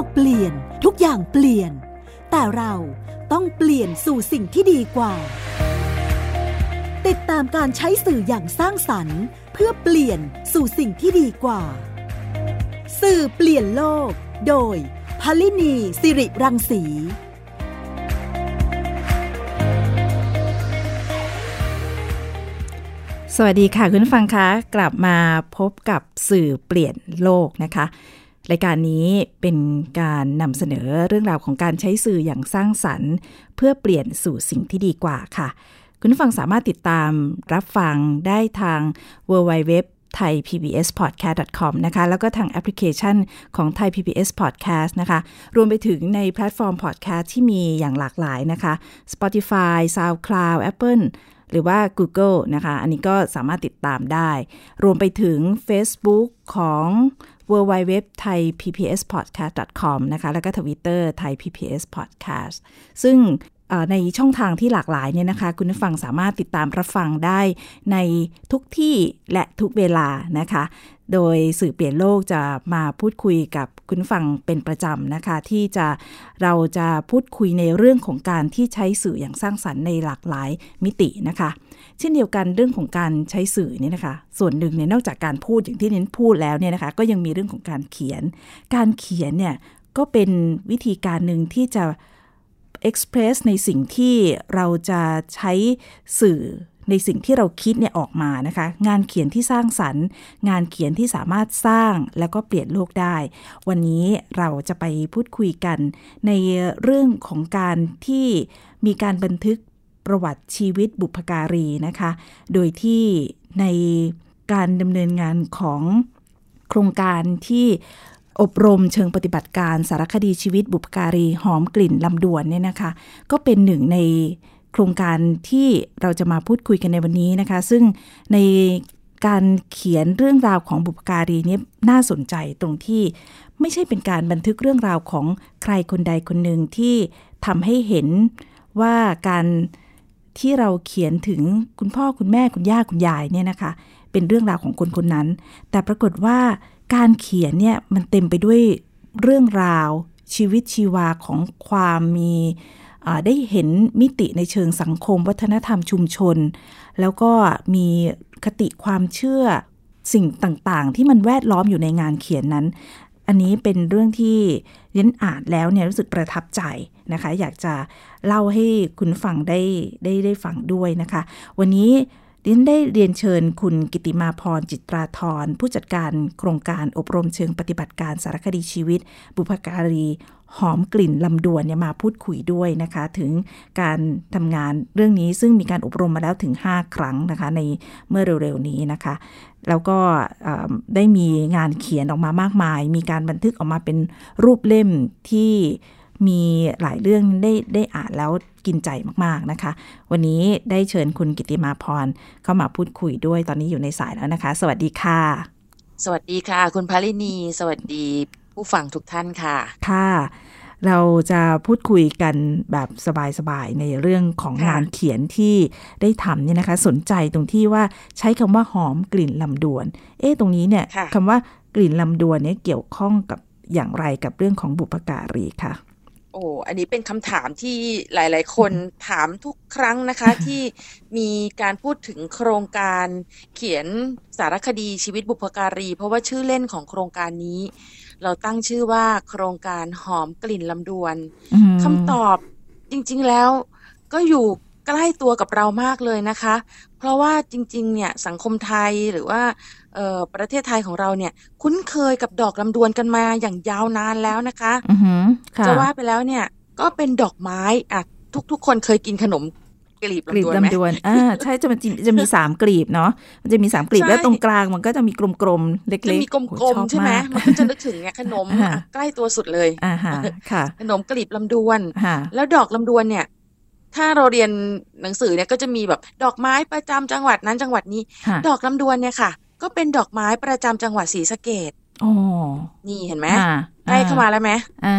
กเปลี่ยน ทุกอย่างเปลี่ยน แต่เราต้องเปลี่ยนสู่สิ่งที่ดีกว่า ติดตามการใช้สื่ออย่างสร้างสรรค์ เพื่อเปลี่ยนสู่สิ่งที่ดีกว่า สื่อเปลี่ยนโลก โดยพลินีสิริรังสีสวัสดีค่ะคุณฟังคะ กลับมาพบกับสื่อเปลี่ยนโลกนะคะ รายการนี้เป็นการนำเสนอเรื่องราวของการใช้สื่ออย่างสร้างสรรค์ เพื่อเปลี่ยนสู่สิ่งที่ดีกว่าค่ะ คุณผู้ฟังสามารถติดตามรับฟังได้ทาง w w w t h a i PBS podcast com นะคะ แล้วก็ทางแอปพลิเคชันของ Thai PBS podcast นะคะ รวมไปถึงในแพลตฟอร์ม podcast ที่มีอย่างหลากหลายนะคะ Spotify SoundCloud Apple หรือว่า Google นะคะ อันนี้ก็สามารถติดตามได้ รวมไปถึง Facebook ของ w w w t h a i PBS podcast com นะคะ แล้วก็ Twitter Thai PBS podcast ซึ่งในช่องทางที่หลากหลายเนี่ยนะคะ คุณผู้ฟังสามารถติดตามรับฟังได้ในทุกที่และทุกเวลานะคะ โดยสื่อเปลี่ยนโลกจะมาพูดคุยกับคุณฟังเป็นประจำนะคะ ที่จะเราจะพูดคุยในเรื่องของการที่ใช้สื่ออย่างสร้างสรรค์ในหลากหลายมิตินะคะ เช่นเดียวกันเรื่องของการใช้สื่อเนี่ยนะคะ ส่วนหนึ่งเนี่ยนอกจากการพูดอย่างที่เน้นพูดแล้วเนี่ยนะคะ ก็ยังมีเรื่องของการเขียน การเขียนเนี่ยก็เป็นวิธีการหนึ่งที่จะ express ในสิ่งที่เราจะใช้สื่อในสิ่งที่เราคิดเนี่ยออกมานะคะ งานเขียนที่สร้างสรรค์ งานเขียนที่สามารถสร้างแล้วก็เปลี่ยนโลกได้ วันนี้เราจะไปพูดคุยกันในเรื่องของการที่มีการบันทึก ประวัติชีวิตบุพการีนะคะ โดยที่ในการดำเนินงานของโครงการที่อบรมเชิงปฏิบัติการสารคดีชีวิตบุพการีหอมกลิ่นลำดวนเนี่ยนะคะ ก็เป็นหนึ่งในโครงการที่เราจะมาพูดคุยกันในวันนี้นะคะ ซึ่งในการเขียนเรื่องราวของบุพการีนี้น่าสนใจตรงที่ไม่ใช่เป็นการบันทึกเรื่องราวของใครคนใดคนหนึ่งที่ทำให้เห็นว่าการ ที่เราเขียนถึงคุณพ่อคุณแม่คุณย่าคุณยายเนี่ยนะคะ เป็นเรื่องราวของคนคนนั้น แต่ปรากฏว่าการเขียนเนี่ยมันเต็มไปด้วยเรื่องราวชีวิตชีวาของความมีได้เห็นมิติในเชิงสังคม วัฒนธรรมชุมชน แล้วก็มีคติความเชื่อสิ่งต่างๆ ที่มันแวดล้อมอยู่ในงานเขียนนั้น อันนี้เป็นเรื่องที่เรียนอ่านแล้วเนี่ยรู้สึกประทับใจ นะคะ อยากจะเล่าให้คุณฟังได้ได้ได้ฟังด้วยนะคะ วันนี้ดิฉันได้เรียนเชิญคุณกิติมาพรจิตราธรผู้จัดการโครงการอบรมเชิงปฏิบัติการสารคดีชีวิต บุพการี หอมกลิ่นลำดวนเนี่ยมาพูดคุยด้วยนะคะ ถึงการทำงานเรื่องนี้ซึ่งมีการอบรมมาแล้วถึง 5 ครั้งนะคะ ในเมื่อเร็วๆนี้นะคะ แล้วก็ได้มีงานเขียนออกมามากมาย มีการบันทึกออกมาเป็นรูปเล่มที่ มีหลายเรื่องได้ได้อ่านแล้วกินใจมากๆนะคะ วันนี้ได้เชิญคุณกิติมาพรเข้ามาพูดคุยด้วยตอนนี้อยู่ในสายแล้วนะคะ สวัสดีค่ะ สวัสดีค่ะ คุณพาลินีสวัสดีผู้ฟังทุกท่านค่ะ ค่ะ เราจะพูดคุยกันแบบสบายๆ ในเรื่องของงานเขียนที่ได้ทำเนี่ยนะคะ สนใจตรงที่ว่าใช้คำว่าหอมกลิ่นลำดวน เอ๊ะตรงนี้เนี่ยคำว่ากลิ่นลำดวนเนี่ยเกี่ยวข้องกับอย่างไรกับเรื่องของบุพการีค่ะ โอ้อันนี้เป็นคำถามที่หลาย ๆ คนถามทุกครั้งนะคะ ที่มีการพูดถึงโครงการเขียนสารคดีชีวิตบุพการี เพราะว่าชื่อเล่นของโครงการนี้ เราตั้งชื่อว่าโครงการหอมกลิ่นลำดวนคำตอบจริง ๆ แล้ว ก็อยู่ใกล้ตัวกับเรามากเลยนะคะ เพราะว่าจริง ๆ เนี่ยสังคมไทยหรือว่า ประเทศไทยของเราเนี่ยคุ้นเคยกับดอกลำดวนกันมาอย่างยาวนานแล้วนะคะจะว่าไปแล้วเนี่ยก็เป็นดอกไม้อะทุกๆ คนเคยกินขนมกลีบลำดวนไหมดวนอ่าใช่จะมันจะมีสามกลีบเนาะมันจะมีสามกลีบแล้วตรงกลางมันก็จะมีกลมๆเล็กๆจะมีกลมๆใช่ไหมมันก็จะนึกถึงเนี่ยขนมใกล้ตัวสุดเลยอ่าค่ะ ขนมกลีบลำดวนแล้วดอกลำดวนเนี่ย ถ้าเราเรียนหนังสือเนี่ยก็จะมีแบบดอกไม้ประจำจังหวัดนั้นจังหวัดนี้ ดอกลำดวนเนี่ยค่ะ ก็เป็นดอกไม้ประจำจังหวัดศรีสะเกดโอ้นี่เห็นไหมใกล้เข้ามาแล้วไหม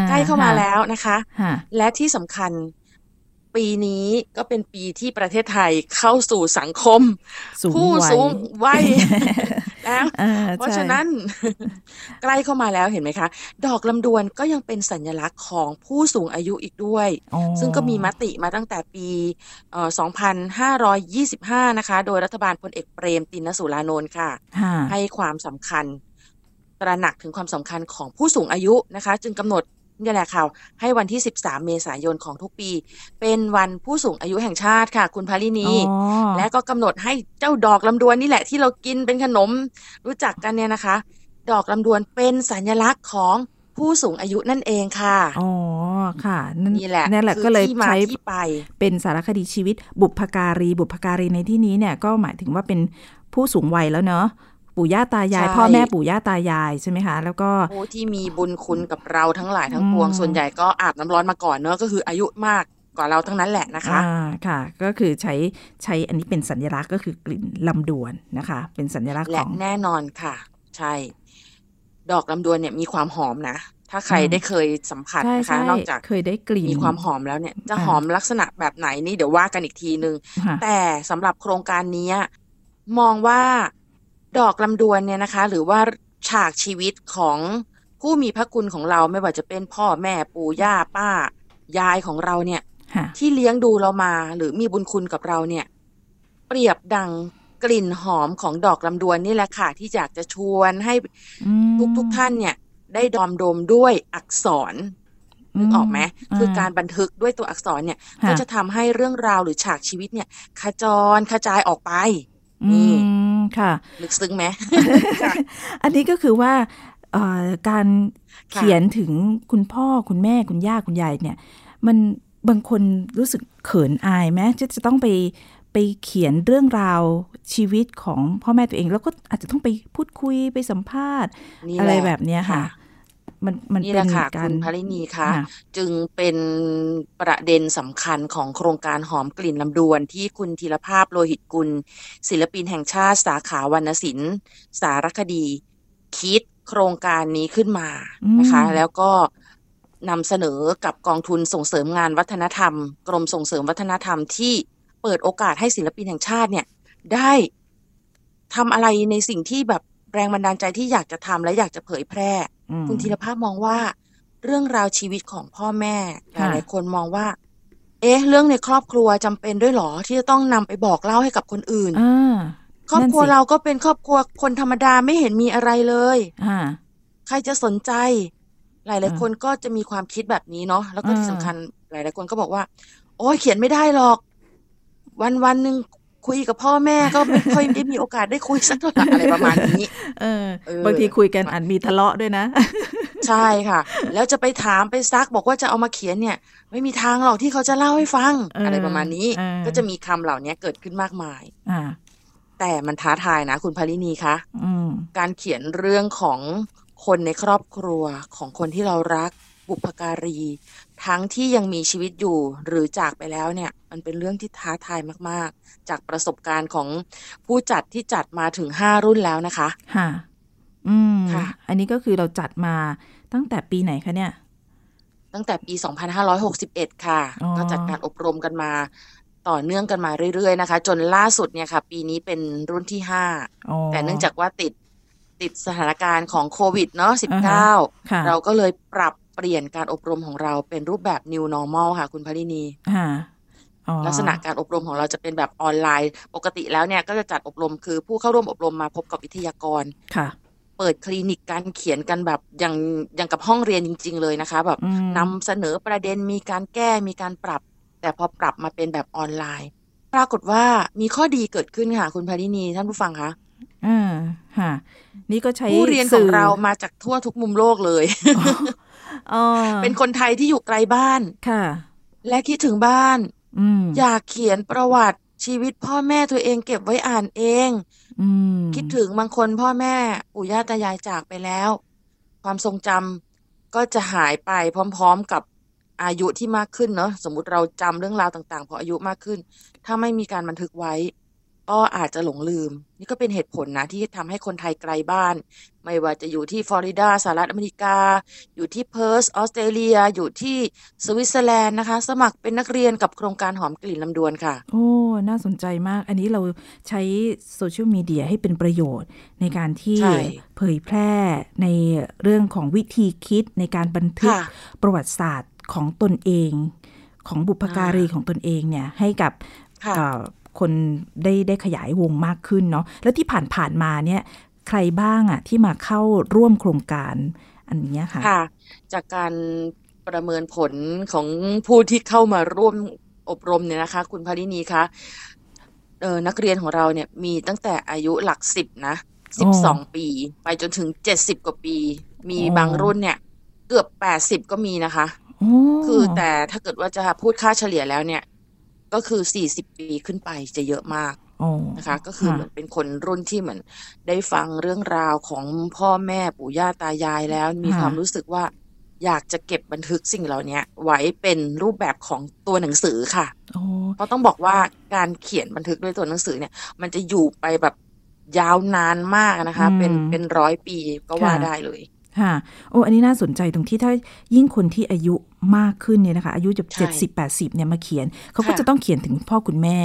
ใกล้เข้ามาแล้วนะคะ และที่สำคัญ ปีนี้ก็เป็นปีที่ประเทศไทยเข้าสู่สังคม ผู้สูงวัยแล้วเพราะฉะนั้น ใกล้เข้ามาแล้วเห็นไหมคะ ดอกลำดวนก็ยังเป็นสัญลักษณ์ของผู้สูงอายุอีกด้วย ซึ่งก็มีมติมาตั้งแต่ปีเอ่อ2525 นะคะ โดยรัฐบาลพลเอกเปรมตินสุรานนท์ค่ะ ให้ความสำคัญ ตระหนักถึงความสำคัญของผู้สูงอายุนะคะ จึงกำหนด นี่แหละค่ะ ให้วันที่ 13 เมษายนของทุกปี เป็นวันผู้สูงอายุแห่งชาติค่ะ คุณพารินี และก็กำหนดให้เจ้าดอกลำดวนนี่แหละที่เรากินเป็นขนมรู้จักกันเนี่ยนะคะ ดอกลำดวนเป็นสัญลักษณ์ของผู้สูงอายุนั่นเองค่ะ อ๋อ ค่ะนี่แหละนั่นแหละคือก็เลยที่มาใช้ที่ไป เป็นสารคดีชีวิตบุพการี บุพการีในที่นี้เนี่ยก็หมายถึงว่าเป็นผู้สูงวัยแล้วเนอะ ปู่ย่าตายายใช่พ่อแม่ปู่ย่าตายายใช่ไหมคะ แล้วก็ผู้ที่มีบุญคุณกับเราทั้งหลายทั้งปวงอืมส่วนใหญ่ก็อาบน้ำร้อนมาก่อนเนอะก็คืออายุมากกว่าเราทั้งนั้นแหละนะคะอ่าค่ะ ก็คือใช้ใช้อันนี้เป็นสัญลักษณ์ก็คือกลิ่นลำดวนนะคะ เป็นสัญลักษณ์ขและองแน่นอนค่ะ ใช่ ดอกลำดวนเนี่ยมีความหอมนะถ้าใครอืมได้เคยสัมผัสใช่นะคะใช่นอกจากเคยได้กลิ่นมีความหอมแล้วเนี่ย จะอ่าหอมลักษณะแบบไหนนี่เดี๋ยวว่ากันอีกทีนึงค่ะแต่สำหรับโครงการนี้มองว่า ดอกลำดวนเนี่ยนะคะ หรือว่าฉากชีวิตของผู้มีพระคุณของเราไม่ว่าจะเป็นพ่อแม่ปู่ย่าป้า ยายของเราเนี่ยค่ะที่เลี้ยงดูเรามาหรือมีบุญคุณกับเราเนี่ย เปรียบดังกลิ่นหอมของดอกลำดวนนี่แหละค่ะ ที่อยากจะชวนให้อืมทุกทุกๆท่านเนี่ย ได้ดอมดมด้วยอักษรนึกออกไหมคือการบันทึกด้วยตัวอักษรเนี่ยค่ะก็จะทำให้เรื่องราวหรือฉากชีวิตเนี่ยขจรกระจายออกไป อืนี่มค่ะลึกซึ้งไหมอันนี้ก็คือว่าเอ่อการค่ะเขียนถึงคุณพ่อคุณแม่คุณย่าคุณยายเนี่ย มันบางคนรู้สึกเขินอายไหมจะจะต้องไปไปเขียนเรื่องราวชีวิตของพ่อแม่ตัวเอง แล้วก็อาจจะต้องไปพูดคุยไปสัมภาษณ์นี่อะไรหละแบบเนี้ยค่ะ มันมันนี่เป็แหนละค่ะการคุณภรินีคะค่ะจึงเป็นประเด็นสำคัญของโครงการหอมกลิ่นลำดวนที่คุณธีรภาพโลหิตกุล ศิลปินแห่งชาติสาขาวรรณศิลป์ สารคดี คิดโครงการนี้ขึ้นมานะคะอืมแล้วก็นำเสนอกับกองทุนส่งเสริมงานวัฒนธรรม กรมส่งเสริมวัฒนธรรมที่เปิดโอกาสให้ศิลปินแห่งชาติเนี่ย ได้ทำอะไรในสิ่งที่แบบ แรงบันดาลใจที่อยากจะทำและอยากจะเผยแพร่อืมคุณธีรภาพมองว่า เรื่องราวชีวิตของพ่อแม่หค่ะลายๆคนมองว่า เอ๊ะ เรื่องในครอบครัวจำเป็นด้วยเหรอที่จะต้องนำไปบอกเล่าให้กับคนอื่นอ่าครอบครัวนั่นสิเราก็เป็นครอบครัวคนธรรมดาไม่เห็นมีอะไรเลยอ่าใครจะสนใจ หลายอ่าๆคนก็จะมีความคิดแบบนี้เนาะแล้วก็ที่อ่าสำคัญ หลาย ๆ คนก็บอกว่า โอ้ยเขียนไม่ได้หรอก วันวันๆหนึ่ง คุยกับพ่อแม่ก็ไม่ค่อยได้มีโอกาสได้คุยสักเท่าไหร่อะไรประมาณนี้เออเออบางทีคุยกันอาจมีทะเลาะด้วยนะ ใช่ค่ะ แล้วจะไปถามไปซักบอกว่าจะเอามาเขียนเนี่ย ไม่มีทางหรอกที่เขาจะเล่าให้ฟังเออออะไรประมาณนี้เออก็จะมีคำเหล่านี้เกิดขึ้นมากมาย อ่า แต่มันท้าทายนะ คุณภารินีคะอืมการเขียนเรื่องของคนในครอบครัวของคนที่เรารักบุพการี ทั้งที่ยังมีชีวิตอยู่หรือจากไปแล้วเนี่ย มันเป็นเรื่องที่ท้าทายมาก ๆ จากประสบการณ์ของผู้จัดที่จัดมาถึงห้ารุ่นแล้วนะคะค่ะอืมค่ะ อันนี้ก็คือเราจัดมาตั้งแต่ปีไหนคะเนี่ย ตั้งแต่ปี 2561 ค่ะอ๋อก็จัดการอบรมกันมาต่อเนื่องกันมาเรื่อย ๆ นะคะ จนล่าสุดเนี่ยค่ะ ปีนี้เป็นรุ่นที่อ๋อ5แต่เนื่องจากว่าติดติดสถานการณ์ของโควิดเนาะอ่าฮะค่ะ19 เราก็เลยปรับ เปลี่ยนการอบรมของเราเป็นรูปแบบ new normal ค่ะ คุณพลินีค่ะอ๋อลักษณะการอบรมของเราจะเป็นแบบออนไลน์ ปกติแล้วเนี่ยก็จะจัดอบรมคือผู้เข้าร่วมอบรมมาพบกับวิทยากรค่ะ เปิดคลินิกการเขียนกันแบบอย่างอย่างกับห้องเรียนจริง ๆ เลยนะคะ แบบอืมนำเสนอประเด็นมีการแก้มีการปรับ แต่พอปรับมาเป็นแบบออนไลน์ ปรากฏว่ามีข้อดีเกิดขึ้นค่ะ คุณพารินีท่านผู้ฟังคะอ่าค่ะ นี่ก็ใช้ผู้เรียนของสื่เรามาจากทั่วทุกมุมโลกเลยอ๋อ เป็นคนไทยที่อยู่ไกลบ้านค่ะ และคิดถึงบ้านอืมอยากเขียนประวัติชีวิตพ่อแม่ตัวเองเก็บไว้อ่านเองอืมคิดถึงบางคนพ่อแม่ปู่ย่าตายายจากไปแล้ว ความทรงจำก็จะหายไปพร้อม ๆกับอายุที่มากขึ้นเนาะสมมุติเราจำเรื่องราวต่าง ๆ พออายุมากขึ้น ถ้าไม่มีการบันทึกไว้ ก็อาจจะหลงลืม นี่ก็เป็นเหตุผลนะ ที่ทำให้คนไทยไกลบ้าน ไม่ว่าจะอยู่ที่ฟลอริดาสหรัฐอเมริกา อยู่ที่เพิร์ธออสเตรเลีย อยู่ที่สวิตเซอร์แลนด์นะคะ สมัครเป็นนักเรียนกับโครงการหอมกลิ่นลำดวนค่ะ โอ้ น่าสนใจมาก อันนี้เราใช้โซเชียลมีเดียให้เป็นประโยชน์ในการที่ใช่เผยแพร่ในเรื่องของวิธีคิดในการบันทึกค่ะประวัติศาสตร์ของตนเอง ของบุพการีของตนเองเนี่ยให้กับ ค่ะเอ่อคนได้ได้ขยายวงมากขึ้นเนาะแล้วที่ผ่านผ่านๆมาเนี่ยใครบ้างอะที่มาเข้าร่วมโครงการอันเนี้ยค่ะค่ะ จากการประเมินผลของผู้ที่เข้ามาร่วมอบรมเนี่ยนะคะ คุณพารินีคะเออนักเรียนของเราเนี่ยมีตั้งแต่อายุหลักสิบนะสิบสองปี ไปจนถึงเจ็ดสิบกว่าปี มีอ๋อบางรุ่นเนี่ย เกือบแปดสิบก็มีนะคะโอ้คือแต่ถ้าเกิดว่าจะพูดค่าเฉลี่ยแล้วเนี่ย ก็คือสี่สิบปีขึ้นไปจะเยอะมากโอ้นะคะ ก็คือเหมือนเป็นคนรุ่นที่เหมือน ได้ฟังเรื่องราวของพ่อแม่ปู่ย่าตายายแล้วมีความรู้สึกว่าอยากจะเก็บบันทึกสิ่งเหล่านี้ไว้เป็นรูปแบบของตัวหนังสือค่ะโอ้เพราะต้องบอกว่าการเขียนบันทึกด้วยตัวหนังสือเนี่ย มันจะอยู่ไปแบบยาวนานมากนะคะ เป็นเป็นร้อยปีก็ว่าได้เลย ค่ะโอ้อันนี้น่าสนใจตรงที่ถ้ายิ่งคนที่อายุมากขึ้นเนี่ยนะคะ อายุจะใช่เจ็ดสิบแปดสิบเนี่ยมาเขียน เขาก็ค่ะจะต้องเขียนถึงพ่อคุณแม่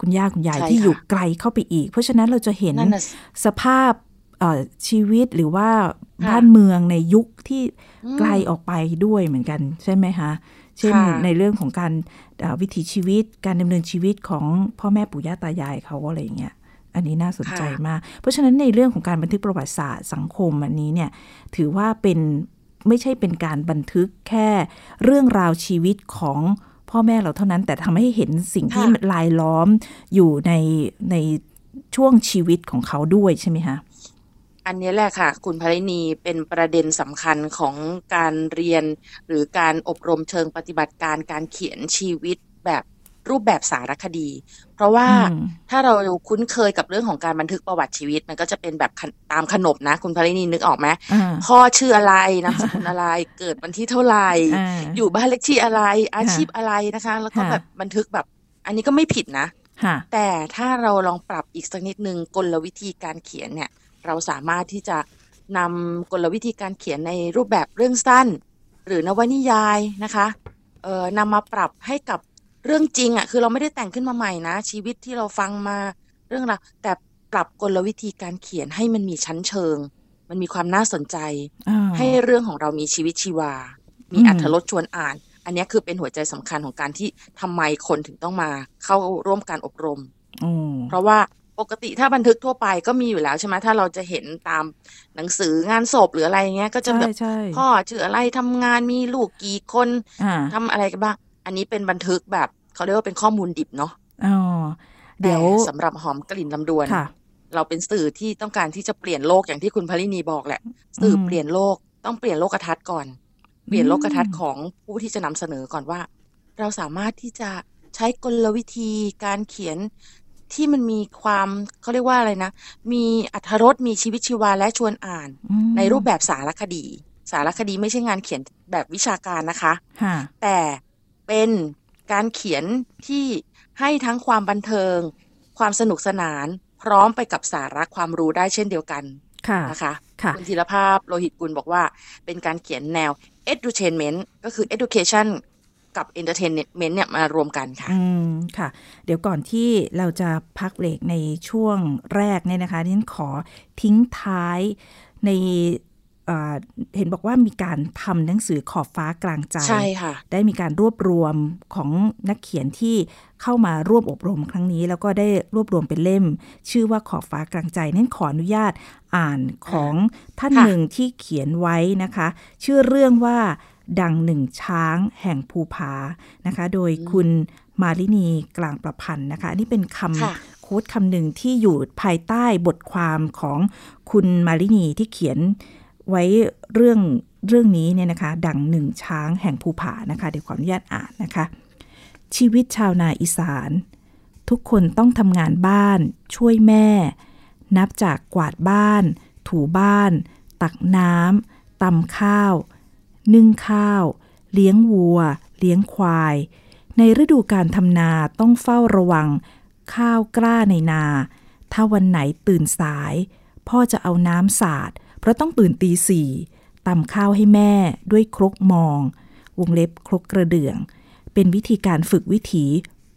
คุณย่าคุณยายใช่ที่ค่ะอยู่ไกลเข้าไปอีก เพราะฉะนั้นเราจะเห็นนั่นน่ะสิสภาพเอ่อชีวิตหรือว่าค่ะบ้านเมืองในยุคที่อืมไกลออกไปด้วยเหมือนกันใช่ไหมคะเช่นค่ะในเรื่องของการเอ่อวิถีชีวิต การดำเนินชีวิตของพ่อแม่ปู่ย่าตายายเขาอะไรอย่างเงี้ย อันนี้น่าสนใจมาก เพราะฉะนั้นในเรื่องของการบันทึกประวัติศาสตร์สังคมอันนี้เนี่ยถือว่าเป็นไม่ใช่เป็นการบันทึกแค่เรื่องราวชีวิตของพ่อแม่เราเท่านั้น แต่ทำให้เห็นสิ่งที่ลายล้อมอยู่ในในช่วงชีวิตของเขาด้วยใช่ไหมคะอันนี้แหละค่ะ คุณภรินีเป็นประเด็นสำคัญของการเรียน หรือการอบรมเชิงปฏิบัติการการเขียนชีวิตแบบรูปแบบสารคดี ราะว่าอืมถ้าเราคุ้นเคยกับเรื่องของการบันทึกประวัติชีวิต มันก็จะเป็นแบบขนตามขนบนะ คุณภรินีนึกออกไหมอ่าพ่อชื่ออะไรนามสกุลอะไรเกิดวันที่เท่าไหร่อ่าอยู่บ้านเลขที่อะไร อาชีพอะไรนะคะ แล้วก็ค่ะแบบบันทึกแบบ อันนี้ก็ไม่ผิดนะค่ะแต่ถ้าเราลองปรับอีกสักนิดนึงกลวิธีการเขียนเนี่ย เราสามารถที่จะนำกลวิธีการเขียนในรูปแบบเรื่องสั้น หรือนวนิยายนะคะเอ่อนำมาปรับให้กับ เรื่องจริงอะคือเราไม่ได้แต่งขึ้นมาใหม่นะ ชีวิตที่เราฟังมาเรื่องราวแต่ปรับกลวิธีการเขียนให้มันมีชั้นเชิง มันมีความน่าสนใจอ่าให้เรื่องของเรามีชีวิตชีวา มีอืมอัธรสชวนอ่าน อันเนี้ยคือเป็นหัวใจสำคัญของการที่ทำไมคนถึงต้องมาเข้าร่วมการอบรมโอ้เพราะว่าปกติถ้าบันทึกทั่วไปก็มีอยู่แล้วใช่ไหมถ้าเราจะเห็นตามหนังสืองานศพหรืออะไรเงี้ย ก็จะใช่แบบใช่พ่อชื่ออะไรทำงานมีลูกกี่คนอ่าทำอะไรกันบ้าง อันนี้เป็นบันทึกแบบเขาเรียกว่าเป็นข้อมูลดิบเนาะอ๋อเดี๋ยวแต่สำหรับหอมกลิ่นลำดวนค่ะเราเป็นสื่อที่ต้องการที่จะเปลี่ยนโลกอย่างที่คุณพลินีบอกแหละ สื่ออมเปลี่ยนโลกต้องเปลี่ยนโลกทัศน์ก่อน เปลี่ยนโลกทัศน์ของผู้ที่จะนำเสนอก่อนว่า เราสามารถที่จะใช้กลวิธีการเขียนที่มันมีความเขาเรียกว่าอะไรนะ มีอัธรสมีชีวิตชีวาและชวนอ่านอืมในรูปแบบสารคดี สารคดีไม่ใช่งานเขียนแบบวิชาการนะคะค่ะแต่ เป็นการเขียนที่ให้ทั้งความบันเทิง ความสนุกสนาน พร้อมไปกับสาระความรู้ได้เช่นเดียวกันค่ะนะคะค่ะคุณธีรภาพโลหิตกุลบอกว่า เป็นการเขียนแนว edutainment ก็คือ education กับ entertainment เนี่ยมารวมกันค่ะ อืม ค่ะ เดี๋ยวก่อนที่เราจะพักเบรกในช่วงแรกเนี่ยนะคะดิฉันขอทิ้งท้ายใน เอ่อเห็นบอกว่ามีการทำหนังสือขอบฟ้ากลางใจใช่ค่ะได้มีการรวบรวมของนักเขียนที่เข้ามาร่วมอบรมครั้งนี้ แล้วก็ได้รวบรวมเป็นเล่ม ชื่อว่าขอบฟ้ากลางใจนั่นขออนุญาตอ่านของท่านค่ะหนึ่งที่เขียนไว้นะคะ ชื่อเรื่องว่าดังหนึ่งช้างแห่งภูผานะคะ โดยคุณมาลินีกลางประพันธ์นะคะ อันนี้เป็นคค่ะำโค้ดคำหนึ่งที่อยู่ภายใต้บทความของคุณมาลินีที่เขียน ไว้เรื่องเรื่องนี้เนี่ยนะคะ ดังหนึ่งช้างแห่งภูผานะคะ เดี๋ยวขออนุญาตอ่านนะคะ ชีวิตชาวนาอีสาน ทุกคนต้องทำงานบ้าน ช่วยแม่ นับจากกวาดบ้าน ถูบ้าน ตักน้ำตำข้าว นึ่งข้าว เลี้ยงวัว เลี้ยงควาย ในฤดูการทำนาต้องเฝ้าระวัง ข้าวกล้าในนา ถ้าวันไหนตื่นสาย พ่อจะเอาน้ำสาด เพราะต้องตื่นตีสี่ตำข้าวให้แม่ด้วยครกมอง วงเล็บครกกระเดื่อง เป็นวิธีการฝึกวิถี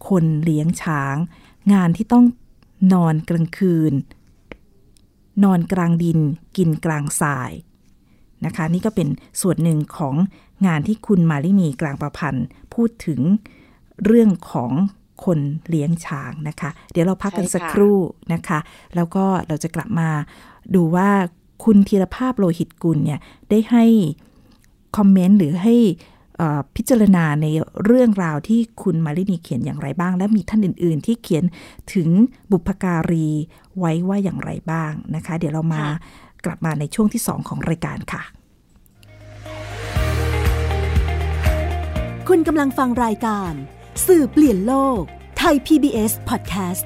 คนเลี้ยงช้าง งานที่ต้องนอนกลางคืน นอนกลางดินกินกลางทรายนะคะ นี่ก็เป็นส่วนหนึ่งของงานที่คุณมาลินีกลางประพันธ์ พูดถึงเรื่องของคนเลี้ยงช้างนะคะ เดี๋ยวเราพักกันสักครู่นะคะ แล้วก็เราจะกลับมาดูว่า คุณธีรภาพโลหิตกุลเนี่ยได้ให้คอมเมนต์หรือให้พิจารณาในเรื่องราวที่คุณมารินีเขียนอย่างไรบ้าง และมีท่านอื่น ๆ ที่เขียนถึงบุพการีไว้ว่าอย่างไรบ้างนะคะ เดี๋ยวเรามากลับมาในช่วงที่ 2 ของรายการค่ะ คุณกำลังฟังรายการ สื่อเปลี่ยนโลกไทย PBS Podcast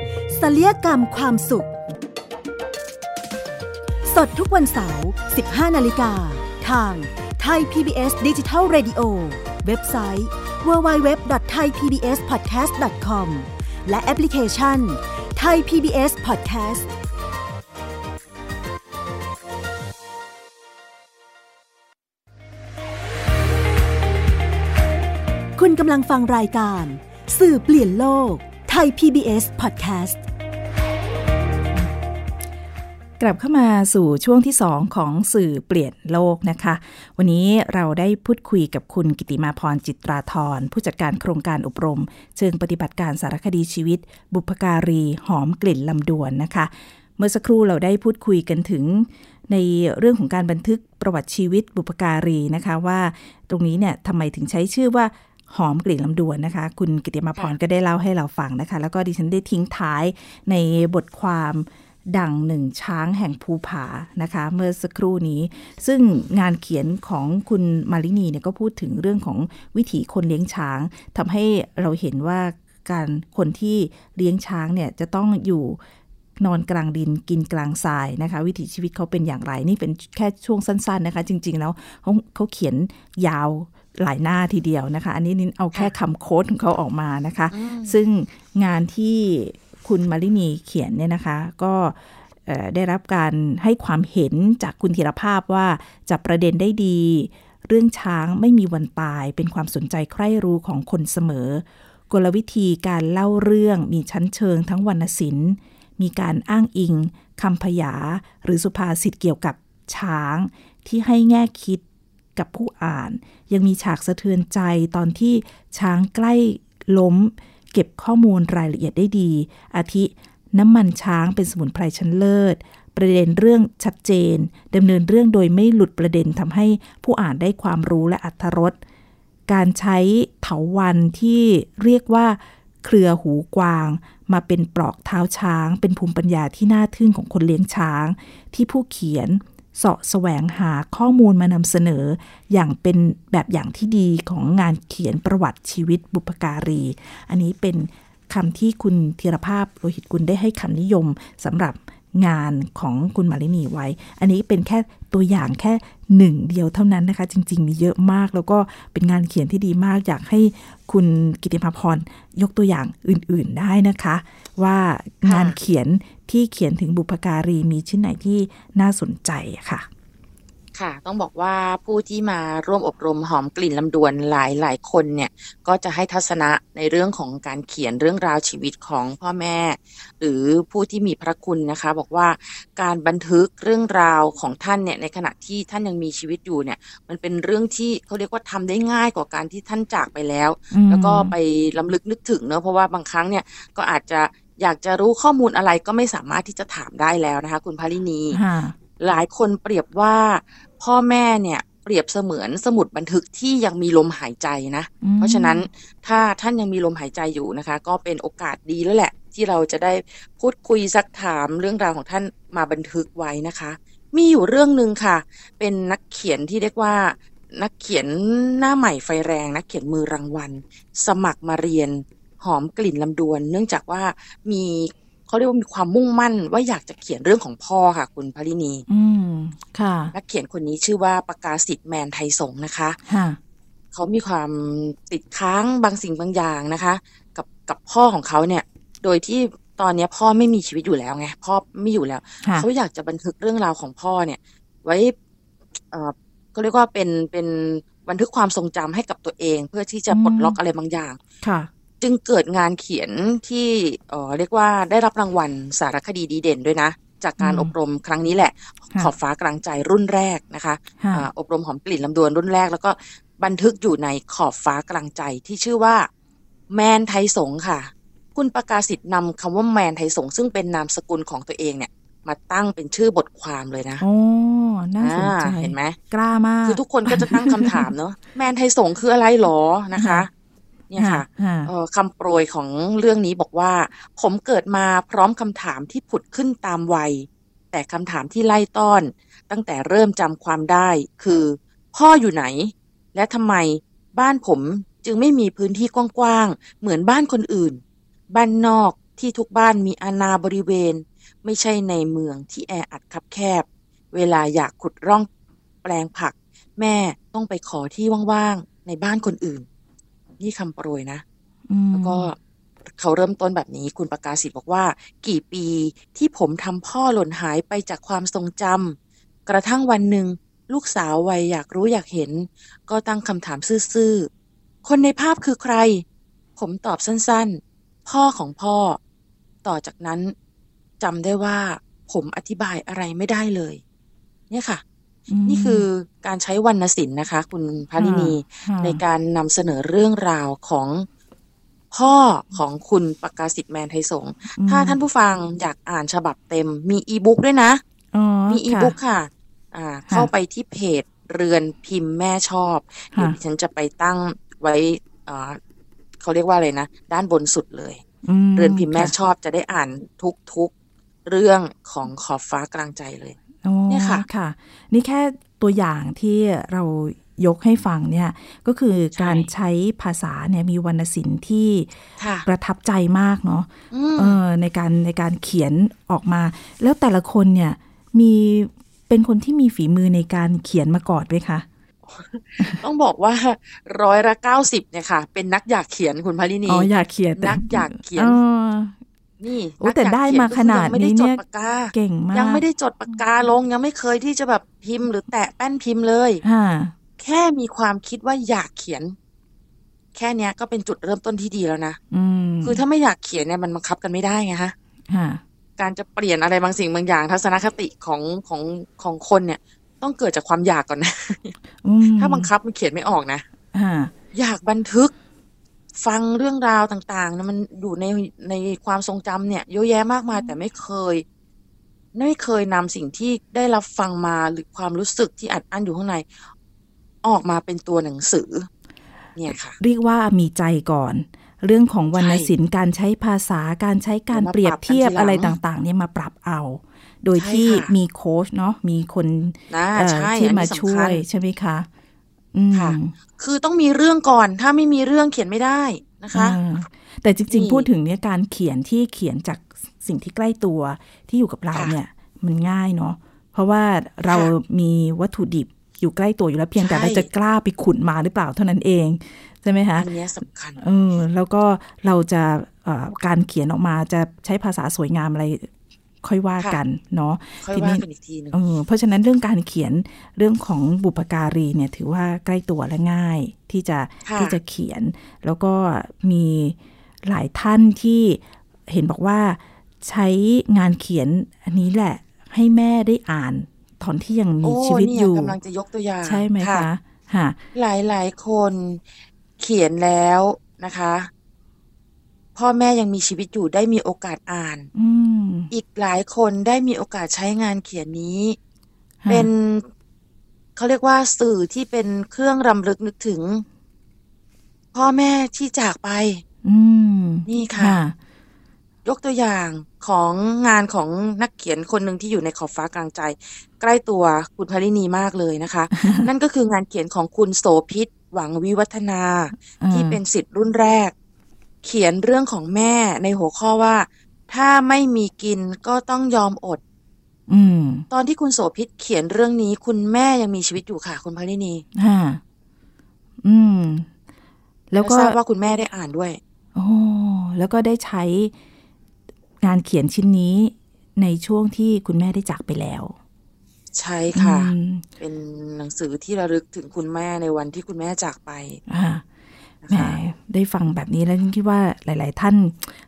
ศัลยกรรมความสุข สดทุกวันเสาร์ 15 นาฬิกา ทางไทย PBS Digital Radio เว็บไซต์ www.thaipbspodcast.com และแอปพลิเคชัน Thai PBS Podcast คุณกำลังฟังรายการ สื่อเปลี่ยนโลก ไทย PBS Podcast กลับเข้ามาสู่ช่วงที่ 2 ของสื่อเปลี่ยนโลกนะคะ วันนี้เราได้พูดคุยกับคุณกิติมาพรจิตราธรผู้จัดการโครงการอบรม เชิงปฏิบัติการสารคดีชีวิต บุพการีหอมกลิ่นลำดวนนะคะ เมื่อสักครู่เราได้พูดคุยกันถึงในเรื่องของการบันทึกประวัติชีวิตบุพการีนะคะว่า ตรงนี้เนี่ยทำไมถึงใช้ชื่อว่า หอมกลิ่นลำดวนนะคะ คุณกิติมาพรก็ได้เล่าให้เราฟังนะคะ แล้วก็ดิฉันได้ทิ้งท้ายในบทความดังหนึ่งช้างแห่งภูผานะคะ เมื่อสักครู่นี้ ซึ่งงานเขียนของคุณมารินีเนี่ยก็พูดถึงเรื่องของวิถีคนเลี้ยงช้างทำให้เราเห็นว่าการคนที่เลี้ยงช้างเนี่ยจะต้องอยู่นอนกลางดินกินกลางทรายนะคะ วิถีชีวิตเขาเป็นอย่างไร นี่เป็นแค่ช่วงสั้น ๆนะคะ จริง ๆ แล้วเขาเขาเขียนยาว หลายหน้าทีเดียวนะคะ อันนี้นินเอาแค่คำโค้ดของเขาออกมานะคะ ซึ่งงานที่คุณมารินีเขียนเนี่ยนะคะ ก็ได้รับการให้ความเห็นจากคุณธีรภาพว่าจับประเด็นได้ดี เรื่องช้างไม่มีวันตายเป็นความสนใจใคร่รู้ของคนเสมอ กลวิธีการเล่าเรื่องมีชั้นเชิงทั้งวรรณศิลป์ มีการอ้างอิงคำพยาหรือสุภาษิตเกี่ยวกับช้างที่ให้แง่คิด กับผู้อ่าน ยังมีฉากสะเทือนใจตอนที่ช้างใกล้ล้ม เก็บข้อมูลรายละเอียดได้ดี อาทิ น้ำมันช้างเป็นสมุนไพรชั้นเลิศ ประเด็นเรื่องชัดเจนดำเนินเรื่องโดยไม่หลุดประเด็นทำให้ผู้อ่านได้ความรู้และอัธรสการใช้เถาวันที่เรียกว่าเครือหูกวาง มาเป็นปลอกเท้าช้าง เป็นภูมิปัญญาที่น่าทึ่งของคนเลี้ยงช้าง ที่ผู้เขียน เสาะแสวงหาข้อมูลมานำเสนอ อย่างเป็นแบบอย่างที่ดีของงานเขียนประวัติชีวิตบุพการี อันนี้เป็นคำที่คุณธีรภาพโลหิตกุลได้ให้คำนิยมสำหรับ งานของคุณมารินีไว้ อันนี้เป็นแค่ตัวอย่างแค่หนึ่งเดียวเท่านั้นนะคะ จริง ๆ มีเยอะมาก แล้วก็เป็นงานเขียนที่ดีมาก อยากให้คุณกิติมาพรยกตัวอย่างอื่น ๆได้นะคะ ว่างานเขียนที่เขียนถึงบุพการีมีชิ้นไหนที่น่าสนใจค่ะ ค่ะ ต้องบอกว่าผู้ที่มาร่วมอบรมหอมกลิ่นลำดวนหลายหลายคนเนี่ยก็จะให้ทัศนะในเรื่องของการเขียนเรื่องราวชีวิตของพ่อแม่ หรือผู้ที่มีพระคุณนะคะ บอกว่าการบันทึกเรื่องราวของท่านเนี่ยในขณะที่ท่านยังมีชีวิตอยู่เนี่ย มันเป็นเรื่องที่เขาเรียกว่าทำได้ง่ายกว่าการที่ท่านจากไปแล้ว แล้วก็ไปลำลึกนึกถึงเนอะเพราะว่าบางครั้งเนี่ยก็อาจจะอยากจะรู้ข้อมูลอะไรก็ไม่สามารถที่จะถามได้แล้วนะคะ คุณพารินี หลายคนเปรียบว่าพ่อแม่เนี่ยเปรียบเสมือนสมุดบันทึกที่ยังมีลมหายใจนะ เพราะฉะนั้นถ้าท่านยังมีลมหายใจอยู่นะคะ ก็เป็นโอกาสดีแล้วแหละ ที่เราจะได้พูดคุยซักถามเรื่องราวของท่านมาบันทึกไว้นะคะ มีอยู่เรื่องหนึ่งค่ะ เป็นนักเขียนที่เรียกว่านักเขียนหน้าใหม่ไฟแรง นักเขียนมือรางวัล สมัครมาเรียนหอมกลิ่นลำดวน เนื่องจากว่ามี เขาเรียกว่ามีความมุ่งมั่น ว่าอยากจะเขียนเรื่องของพ่อค่ะ คุณพลินี อืมค่ะนักเขียนคนนี้ชื่อว่าประกาศสิทธิ์แมนไทยสงฆ์นะคะค่ะเขามีความติดค้างบางสิ่งบางอย่างนะคะ กับกับพ่อของเขาเนี่ย โดยที่ตอนเนี้ยพ่อไม่มีชีวิตอยู่แล้วไงพ่อไม่อยู่แล้วค่ะเขาอยากจะบันทึกเรื่องราวของพ่อเนี่ย ไว้เอ่อก็เรียกว่าเป็นเป็นบันทึกความทรงจำให้กับตัวเอง เพื่อที่จะปลดล็อกอะไรบางอย่าง ค่ะ จึงเกิดงานเขียนที่เอ่อเรียกว่าได้รับรางวัลสารคดีดีเด่นด้วยนะ จากการอืมอบรมครั้งนี้แหละค่ะขอบฟ้ากลางใจรุ่นแรกนะคะค่ะอ่าอบรมหอมกลิ่นลำดวนรุ่นแรก แล้วก็บันทึกอยู่ในขอบฟ้ากลางใจที่ชื่อว่า แมนไทยสงฆ์ค่ะ คุณประกาศสิทธิ์นำคำว่าแมนไทยสงฆ์ซึ่งเป็นนามสกุลของตัวเองเนี่ยมาตั้งเป็นชื่อบทความเลยนะ โอ้ น่าสนใจอ่าเห็นไหม กล้ามาก คือทุกคนก็จะตั้งคำถามเนอะแมนไทยสงฆ์คืออะไรหรอ นะคะ เนี่ยค่ะค่ะเอ่อคำโปรยของเรื่องนี้บอกว่า ผมเกิดมาพร้อมคำถามที่ผุดขึ้นตามวัย แต่คำถามที่ไล่ต้อน ตั้งแต่เริ่มจำความได้ คือ พ่ออยู่ไหน และทำไมบ้านผมจึงไม่มีพื้นที่กว้างๆ เหมือนบ้านคนอื่น บ้านนอกที่ทุกบ้านมีอาณาบริเวณ ไม่ใช่ในเมืองที่แออัดคับแคบ เวลาอยากขุดร่องแปลงผัก แม่ต้องไปขอที่ว่างๆ ในบ้านคนอื่น นี่คำโปรยนะอืมแล้วก็เขาเริ่มต้นแบบนี้คุณประกาศสิทธิ์บอกว่า กี่ปีที่ผมทำพ่อหล่นหายไปจากความทรงจำกระทั่งวันหนึ่งลูกสาววัยอยากรู้อยากเห็น ก็ตั้งคำถามซื่อๆ คนในภาพคือใคร ผมตอบสั้นๆ พ่อของพ่อ ต่อจากนั้นจำได้ว่าผมอธิบายอะไรไม่ได้เลย เนี่ยค่ะม นี่คือการใช้วรรณศิลป์นะคะ คุณพาลินีค่ะในการนำเสนอเรื่องราวของพ่อของคุณประกาศสิทธิ์แมนไทยสงฆ์อืมถ้าท่านผู้ฟังอยากอ่านฉบับเต็ม มีอีบุ๊กด้วยนะอ๋อมีอีค่ะบุ๊กค่ะ อ่า เข้าไปที่เพจเรือนพิมพ์แม่ชอบ เดี๋ยวค่ะดิฉันจะไปตั้งไว้อ่าเขาเรียกว่าอะไรนะ ด้านบนสุดเลยมเรือนพิมพ์แม่ค่ะชอบจะได้อ่านทุกๆเรื่องของขอบฟ้ากลางใจเลยอ๋อ เนี่ยค่ะค่ะ นี่แค่ตัวอย่างที่เรายกให้ฟังเนี่ยก็คือการใช้ภาษาเนี่ยมีวรรณศิลป์ที่ค่ะประทับใจมากเนาะอืมเออในการในการเขียนออกมา แล้วแต่ละคนเนี่ยมีเป็นคนที่มีฝีมือในการเขียนมาก่อนไหมคะ ต้องบอกว่าร้อยละเก้าสิบเนี่ยค่ะ เป็นนักอยากเขียนคุณพาลินีอ๋ออยากเขียนแต่นักอยากเขียนอ๋อ นี่โอ้นักแต่อยกได้เขียมาก็ขนาดคือยังไม่ได้นี้จเนี่ดยปากกาเก่งมาก ยังไม่ได้จดปากกาลง ยังไม่เคยที่จะแบบพิมพ์หรือแตะแป้นพิมพ์เลยค่ะแค่มีความคิดว่าอยากเขียน แค่เนี้ยก็เป็นจุดเริ่มต้นที่ดีแล้วนะอืมคือถ้าไม่อยากเขียนเนี่ยมันบังคับกันไม่ได้ไงฮะค่ะการจะเปลี่ยนอะไรบางสิ่งบางอย่าง ทัศนคติของของของคนเนี่ย ต้องเกิดจากความอยากก่อนนะอืมถ้าบังคับมันเขียนไม่ออกนะค่ะอยากบันทึก ฟังเรื่องราวต่างๆเนี่ยมันอยู่ในในความทรงจำเนี่ยเยอะแยะมากมายแต่ไม่เคย ไม่เคยนำสิ่งที่ได้รับฟังมาหรือความรู้สึกที่อัดอั้นอยู่ข้างใน ออกมาเป็นตัวหนังสือ เนี่ยค่ะ เรียกว่ามีใจก่อน เรื่องของวรรณศิลป์การใช้ภาษาการใช้การมาเปรียบเทียบปรับกันทีหลังอะไรต่าง ๆ เนี่ยมาปรับเอา โดยใช่ที่ค่ะมีโค้ชเนาะมีคนนะเอ่อใช่ที่อันมานี้ช่สำวคัญยใช่ไหมคะอืมค่ะ คือต้องมีเรื่องก่อน ถ้าไม่มีเรื่องเขียนไม่ได้นะคะอ่าแต่จริงนี่ๆพูดถึงเนี่ยการเขียนที่เขียนจากสิ่งที่ใกล้ตัวที่อยู่กับเราค่ะเนี่ย มันง่ายเนาะเพราะว่าเราค่ะมีวัตถุดิบอยู่ใกล้ตัวอยู่แล้วเพียงแต่ใช่เราจะกล้าไปขุดมาหรือเปล่าเท่านั้นเองใช่ไหมคะอันเนี้ยสำคัญเออแล้วก็เราจะเอ่อการเขียนออกมาจะใช้ภาษาสวยงามอะไร ค่อยว่าค่ะกันเนาะค่อยทีว่านี้กันอีกทีหนึ่งเออเพราะฉะนั้นเรื่องการเขียนเรื่องของบุปการีเนี่ยถือว่าใกล้ตัวและง่ายที่จะค่ะที่จะเขียน แล้วก็มีหลายท่านที่เห็นบอกว่าใช้งานเขียนอันนี้แหละให้แม่ได้อ่านตอนที่ยังมีโอ้ชีวิตเนี่อยู่กำลังจะยกตัวอย่างใช่ไหมคะค่ะหลายหลายๆคนเขียนแล้วนะคะ พ่อแม่ยังมีชีวิตอยู่ได้มีโอกาสอ่านอืมอีกหลายคนได้มีโอกาสใช้งานเขียนนี้ค่ะเป็นเขาเรียกว่าสื่อที่เป็นเครื่องรำลึกนึกถึง พ่อแม่ที่จากไปอืมนี่ค่ะ ยกตัวอย่างของงานของนักเขียนคนหนึ่งที่อยู่ในขอบฟ้ากลางใจ ใกล้ตัวคุณพลินีมากเลยนะคะ นั่นก็คืองานเขียนของคุณโสพิษหวังวิวัฒนาอ่าที่เป็นสิทธิ์รุ่นแรก เขียนเรื่องของแม่ในหัวข้อว่า ถ้าไม่มีกินก็ต้องยอมอด อืม ตอนที่คุณโสพิษเขียนเรื่องนี้ คุณแม่ยังมีชีวิตอยู่ค่ะ คุณพลินีฮะอืม แล้วก็ทราบว่าคุณแม่ได้อ่านด้วยโอ้แล้วก็ได้ใช้งานเขียนชิ้นนี้ในช่วงที่คุณแม่ได้จากไปแล้ว ใช่ค่ะอืมเป็นหนังสือที่ระลึกถึงคุณแม่ในวันที่คุณแม่จากไปอ่านะ แหมคะได้ฟังแบบนี้แล้วฉันคิดว่าหลาย ๆ ท่าน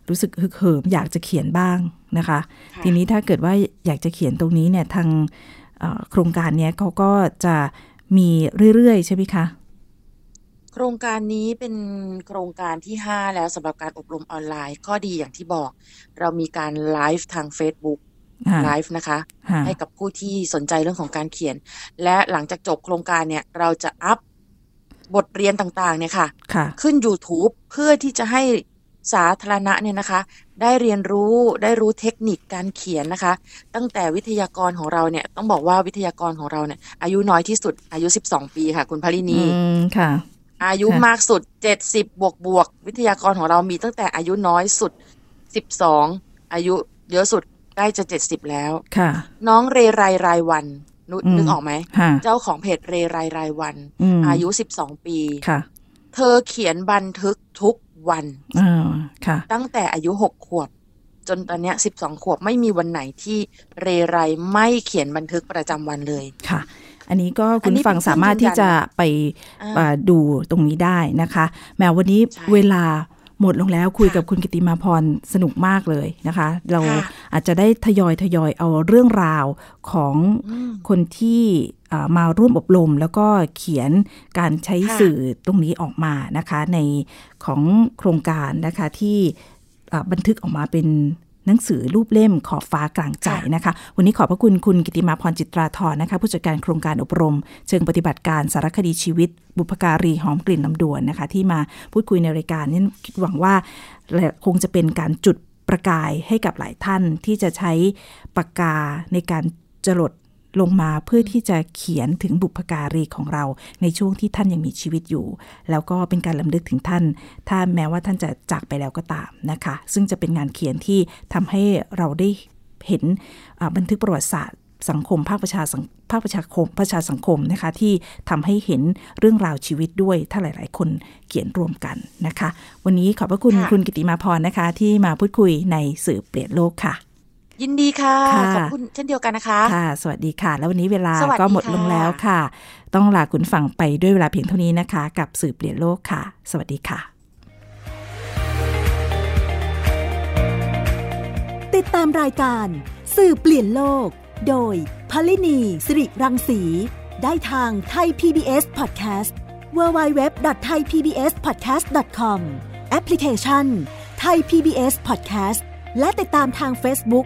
รู้สึกฮึกเหิมอยากจะเขียนบ้างนะคะค่ะทีนี้ถ้าเกิดว่าอยากจะเขียนตรงนี้เนี่ยทางเอ่อโครงการเนี้ยเขาก็จะมีเรื่อย ๆ ใช่ไหมคะโครงการนี้เป็นโครงการที่ 5 แล้วสำหรับการอบรมออนไลน์ ข้อดีอย่างที่บอก เรามีการไลฟ์ทาง Facebook ค่ะไลฟ์นะคะค่ะให้กับผู้ที่สนใจเรื่องของการเขียน และหลังจากจบโครงการเนี่ย เราจะอัพ บทเรียนต่างๆเนี่ยค่ะค่ะขึ้น YouTube เพื่อที่จะให้สาธารณะเนี่ยนะคะ ได้เรียนรู้ได้รู้เทคนิคการเขียนนะคะ ตั้งแต่วิทยากรของเราเนี่ย ต้องบอกว่าวิทยากรของเราเนี่ย อายุน้อยที่สุด อายุ 12 ปีค่ะ คุณพลินีอืมค่ะ อายุค่ะมากสุด 70 บวกบวกๆวิทยากรของเรามีตั้งแต่อายุน้อยสุด 12 อายุเยอะสุดใกล้จะ 70 แล้วค่ะ น้องเรไรรายวัน นึกอืมนึกออกไหมค่ะเจ้าของเพจเรไรรายวันอืมอายุ12ปีค่ะ เธอเขียนบันทึกทุกวันอ่าค่ะ ตั้งแต่อายุ6ขวบ จนตอนเนี้ย12ขวบไม่มีวันไหนที่เรไรไม่เขียนบันทึกประจำวันเลยค่ะอันนี้ก็คุอัณนนี้ฟังเป็นสามารถที่จะไปอ่าเอ่อดูตรงนี้ได้นะคะ แม้วันนี้ใช่เวลา หมดลงแล้วคุยค่ะกับคุณกิติมาพรสนุกมากเลยนะคะ เราค่ะอาจจะได้ทยอยทยอยเอาเรื่องราวของอืมคนที่อ่ามาร่วมอบรม แล้วก็เขียนการใช้ค่ะสื่อตรงนี้ออกมานะคะ ในของโครงการนะคะที่อ่าบันทึกออกมาเป็น หนังสือรูปเล่มขอบฟ้ากลางใจค่ะนะคะ วันนี้ขอบพระคุณคุณกิติมาพรจิตราธรนะคะผู้จัดการโครงการอบรม เชิงปฏิบัติการสารคดีชีวิต บุพการีหอมกลิ่นลำดวนนะคะ ที่มาพูดคุยในรายการนี่คิดหวังว่าคงจะเป็นการจุดประกายให้กับหลายท่านที่จะใช้ปากกาในการจรด ลงมาเพื่อที่จะเขียนถึงบุพการีของเราในช่วงที่ท่านยังมีชีวิตอยู่ แล้วก็เป็นการลำลึกถึงท่าน ถ้าแม้ว่าท่านจะจากไปแล้วก็ตามนะคะ ซึ่งจะเป็นงานเขียนที่ทำให้เราได้เห็นอ่าบันทึกประวัติศาสตร์สังคมภาคประชาสังภาคประชาคมประชาสังคมนะคะที่ทำให้เห็นเรื่องราวชีวิตด้วย ถ้าหลาย ๆ คนเขียนรวมกันนะคะ วันนี้ขอบพระคุณค่ะคุณกิติมาพรนะคะ ที่มาพูดคุยในสื่อเปลี่ยนโลกค่ะ ยินดีค่ะค่ะ ขอบคุณเช่นเดียวกันนะคะ ค่ะ สวัสดีค่ะ แล้ววันนี้เวลาสวัสดีก็หมดค่ะลงแล้วค่ะ ต้องลาคุณฟังไปด้วยเวลาเพียงเท่านี้นะคะ กับสื่อเปลี่ยนโลกค่ะ สวัสดีค่ะ ติดตามรายการสื่อเปลี่ยนโลก โดยพลินีสิริรังสี ได้ทางไทย PBS Podcast www.thaipbspodcast.com แอปพลิเคชัน Thai PBS Podcast และติดตามทาง Facebook